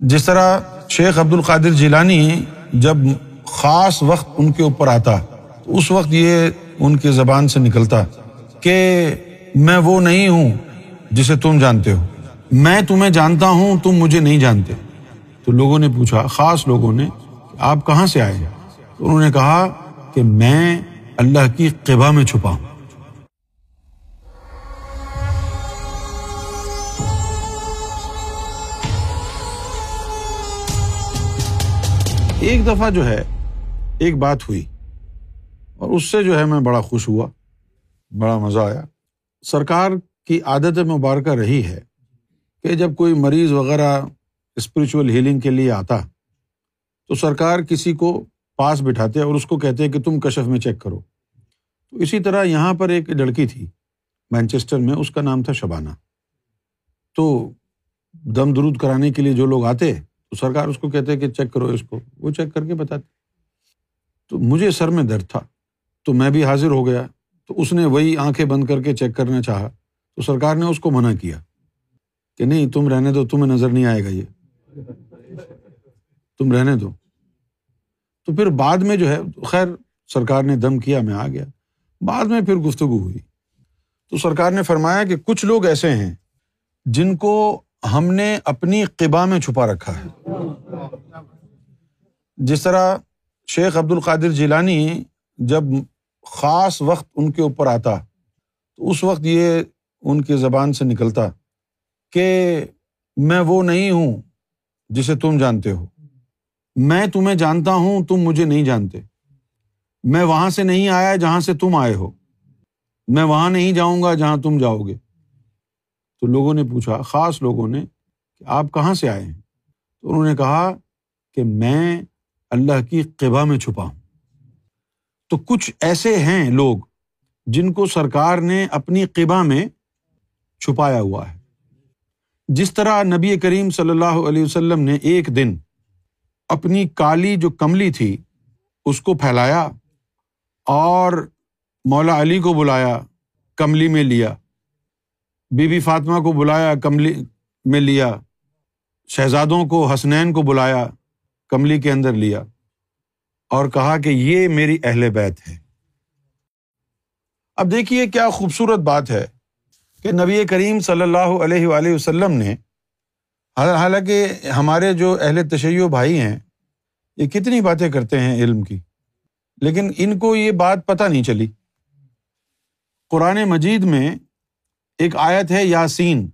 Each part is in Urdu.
جس طرح شیخ عبد القادر جیلانی جب خاص وقت ان کے اوپر آتا تو اس وقت یہ ان کی زبان سے نکلتا کہ میں وہ نہیں ہوں جسے تم جانتے ہو۔ میں تمہیں جانتا ہوں، تم مجھے نہیں جانتے۔ تو لوگوں نے پوچھا، خاص لوگوں نے، آپ کہاں سے آئے؟ تو انہوں نے کہا کہ میں اللہ کی قبا میں چھپا ہوں۔ ایک دفعہ جو ہے، ایک بات ہوئی اور اس سے جو ہے میں بڑا خوش ہوا، بڑا مزہ آیا۔ سرکار کی عادت مبارکہ رہی ہے کہ جب کوئی مریض وغیرہ اسپریچول ہیلنگ کے لیے آتا تو سرکار کسی کو پاس بٹھاتے اور اس کو کہتے کہ تم کشف میں چیک کرو۔ تو اسی طرح یہاں پر ایک لڑکی تھی مینچیسٹر میں، اس کا نام تھا شبانہ۔ تو دم درود کرانے کے لیے جو لوگ آتے تو سرکار اس کو کہتے کہ چیک کرو اس کو۔ وہ چیک کر کے بتاتے تو مجھے سر میں درد تھا۔ تو میں بھی حاضر ہو گیا۔ تو اس نے وہی آنکھیں بند کر کے چیک کرنا چاہا۔ تو سرکار نے اس کو منع کیا کہ نہیں، تم رہنے دو، تمہیں نظر نہیں آئے گا یہ۔ تم رہنے دو۔ تو پھر بعد میں جو ہے، خیر، سرکار نے دم کیا، میں آ گیا۔ بعد میں پھر گفتگو ہوئی۔ تو سرکار نے فرمایا کہ کچھ لوگ ایسے ہیں جن کو ہم نے اپنی قبا میں چھپا رکھا ہے۔ جس طرح شیخ عبد القادر جیلانی جب خاص وقت ان کے اوپر آتا، تو اس وقت یہ ان کی زبان سے نکلتا کہ میں وہ نہیں ہوں جسے تم جانتے ہو۔ میں تمہیں جانتا ہوں، تم مجھے نہیں جانتے۔ میں وہاں سے نہیں آیا جہاں سے تم آئے ہو۔ میں وہاں نہیں جاؤں گا جہاں تم جاؤ گے۔ تو لوگوں نے پوچھا، خاص لوگوں نے کہ آپ کہاں سے آئے ہیں؟ تو انہوں نے کہا کہ میں اللہ کی قبا میں چھپا ہوں۔ تو کچھ ایسے ہیں لوگ جن کو سرکار نے اپنی قبا میں چھپایا ہوا ہے۔ جس طرح نبی کریم صلی اللہ علیہ وسلم نے ایک دن اپنی کالی جو کملی تھی، اس کو پھیلایا اور مولا علی کو بلایا، کملی میں لیا۔ بی بی فاطمہ کو بلایا، کملی میں لیا، شہزادوں کو، حسنین کو بلایا، کملی کے اندر لیا اور کہا کہ یہ میری اہل بیت ہے اب دیکھیے کیا خوبصورت بات ہے کہ نبی کریم صلی اللہ علیہ وآلہ وسلم نے، حالانکہ ہمارے جو اہل تشیع بھائی ہیں، یہ کتنی باتیں کرتے ہیں علم کی، لیکن ان کو یہ بات پتہ نہیں چلی۔ قرآن مجید میں ایک آیت ہے یاسین۔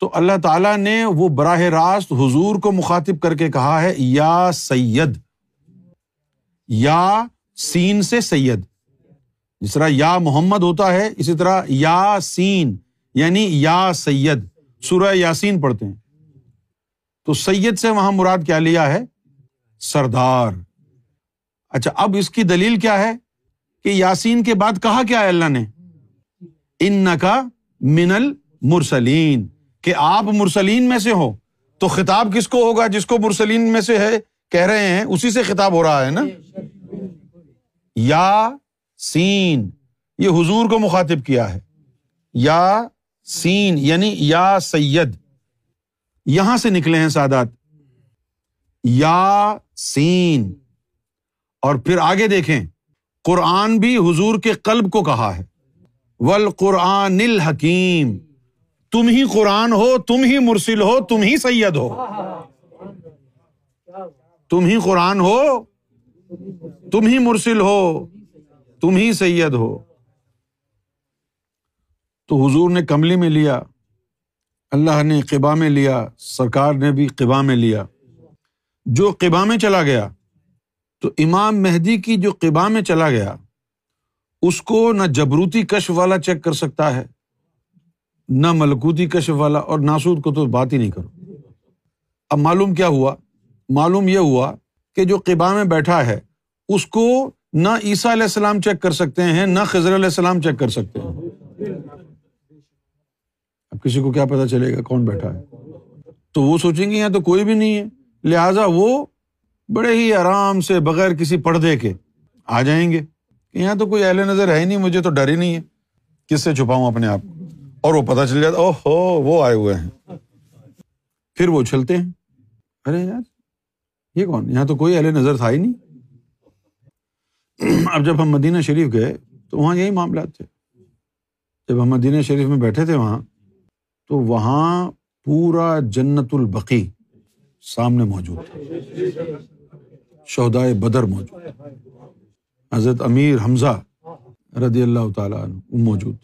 تو اللہ تعالیٰ نے وہ براہ راست حضور کو مخاطب کر کے کہا ہے، یا سید۔ یا سین سے سید۔ جس طرح یا محمد ہوتا ہے، اسی طرح یا سین یعنی یا سید۔ سورہ یاسین پڑھتے ہیں۔ تو سید سے وہاں مراد کیا لیا ہے؟ سردار۔ اچھا اب اس کی دلیل کیا ہے؟ کہ یاسین کے بعد کہا کیا ہے اللہ نے؟ ان کا منل مرسلین، کہ آپ مرسلین میں سے ہو۔ تو خطاب کس کو ہوگا جس کو مرسلین میں سے ہے؟ کہہ رہے ہیں، اسی سے خطاب ہو رہا ہے نا؟ یا سین، یہ حضور کو مخاطب کیا ہے۔ یا سین یعنی یا سید۔ یہاں سے نکلے ہیں سادات۔ یا سین۔ اور پھر آگے دیکھیں، قرآن بھی حضور کے قلب کو کہا ہے۔ ول قرآن الحکیم تم ہی قرآن ہو، تم ہی مرسل ہو، تم ہی سید ہو۔ تم ہی قرآن ہو، تم ہی مرسل ہو، تم ہی سید ہو۔ تو حضور نے کملی میں لیا، اللہ نے قبا میں لیا، سرکار نے بھی قبا میں لیا۔ جو قبا میں چلا گیا، تو امام مہدی کی جو قبا میں چلا گیا اس کو نہ جبروتی کشف والا چیک کر سکتا ہے، نہ ملکوتی کشف والا، اور ناسود کو تو بات ہی نہیں کرو۔ اب معلوم کیا ہوا؟ معلوم یہ ہوا کہ جو قبا میں بیٹھا ہے، اس کو نہ عیسیٰ علیہ السلام چیک کر سکتے ہیں، نہ خضر علیہ السلام چیک کر سکتے ہیں۔ اب کسی کو کیا پتا چلے گا کون بیٹھا ہے۔ تو وہ سوچیں گے یہاں تو کوئی بھی نہیں ہے۔ لہٰذا وہ بڑے ہی آرام سے بغیر کسی پردے کے آ جائیں گے۔ یہاں تو کوئی اہل نظر ہے ہی نہیں، مجھے تو ڈر ہی نہیں ہے۔ کس سے چھپاؤں اپنے آپ اور وہ پتا چل جاتا او ہو وہ آئے ہوئے ہیں۔ پھر وہ چلتے ہیں۔ ارے یار، یہ کون؟ یہاں تو کوئی اہل نظر تھا ہی نہیں۔ اب جب ہم مدینہ شریف گئے، تو وہاں یہی معاملات تھے۔ جب ہم مدینہ شریف میں بیٹھے تھے وہاں، تو وہاں پورا جنت البقی سامنے موجود تھا۔ شہدائے بدر موجود۔ حضرت امیر حمزہ رضی اللہ تعالیٰ عنہ موجود